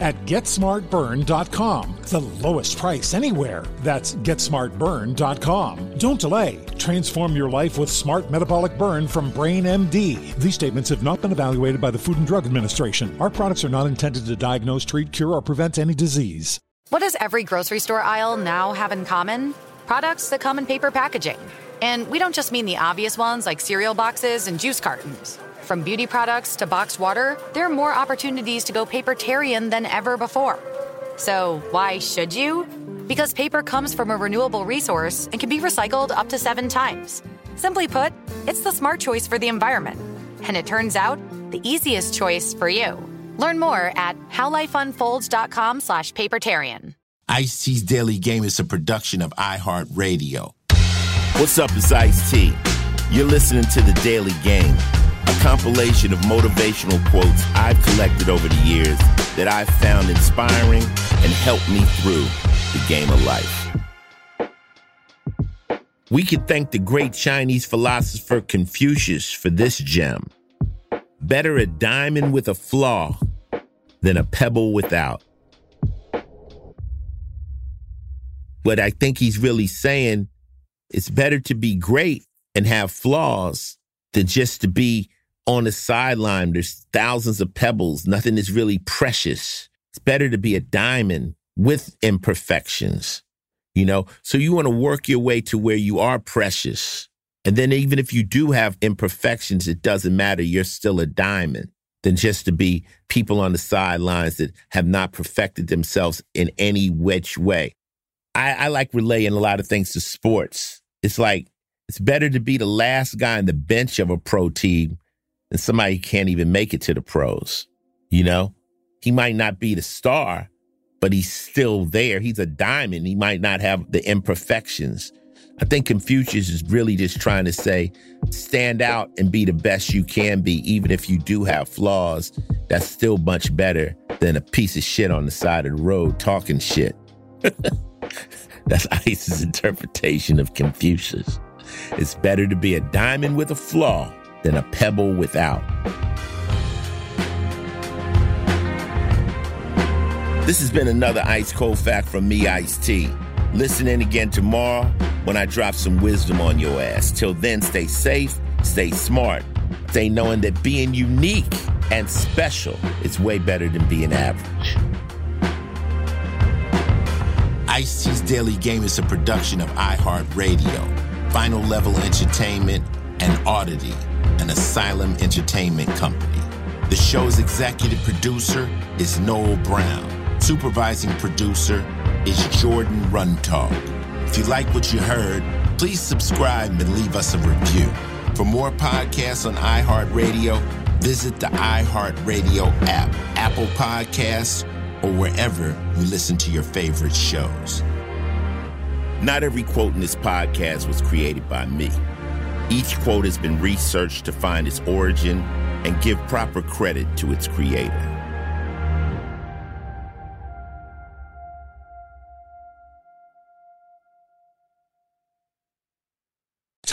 at GetSmartBurn.com. The lowest price anywhere. That's GetSmartBurn.com. Don't delay. Transform your life with Smart Metabolic Burn from Brain MD. These statements have not been evaluated by the Food and Drug Administration. Our products are not intended to diagnose, treat, cure, or prevent any disease. What does every grocery store aisle now have in common? Products that come in paper packaging. And we don't just mean the obvious ones like cereal boxes and juice cartons. From beauty products to boxed water, there are more opportunities to go papertarian than ever before. So, why should you? Because paper comes from a renewable resource and can be recycled up to seven times. Simply put, it's the smart choice for the environment. And it turns out, the easiest choice for you. Learn more at howlifeunfolds.com slash papertarian. Ice-T's Daily Game is a production of iHeartRadio. What's up, it's Ice-T. You're listening to The Daily Game, a compilation of motivational quotes I've collected over the years that I've found inspiring and helped me through the game of life. We could thank the great Chinese philosopher Confucius for this gem. Better a diamond with a flaw than a pebble without. What I think he's really saying it's better to be great and have flaws than just to be on the sideline. There's thousands of pebbles. Nothing is really precious. It's better to be a diamond with imperfections you know? So you want to work your way to where you are precious. And then even if you do have imperfections, it doesn't matter. You're still a diamond than just to be people on the sidelines that have not perfected themselves in any which way. I, I like relaying a lot of things to sports. It's like, it's better to be the last guy on the bench of a pro team than somebody who can't even make it to the pros. You know, he might not be the star, but he's still there. He's a diamond. He might not have the imperfections. I think Confucius is really just trying to say, stand out and be the best you can be, even if you do have flaws. That's still much better than a piece of shit on the side of the road talking shit. That's Ice's interpretation of Confucius. It's better to be a diamond with a flaw than a pebble without. This has been another Ice Cold Fact from me, Ice T. Listen in again tomorrow when I drop some wisdom on your ass. Till then, stay safe, stay smart, stay knowing that being unique and special is way better than being average. Ice T's Daily Game is a production of iHeartRadio, Final Level Entertainment, and Oddity, an Asylum Entertainment company. The show's executive producer is Noel Brown. Supervising producer is Jordan Runtagh. If you like what you heard, please subscribe and leave us a review. For more podcasts on iHeartRadio, visit the iHeartRadio app, Apple Podcasts, or wherever you listen to your favorite shows. Not every quote in this podcast was created by me. Each quote has been researched to find its origin and give proper credit to its creator.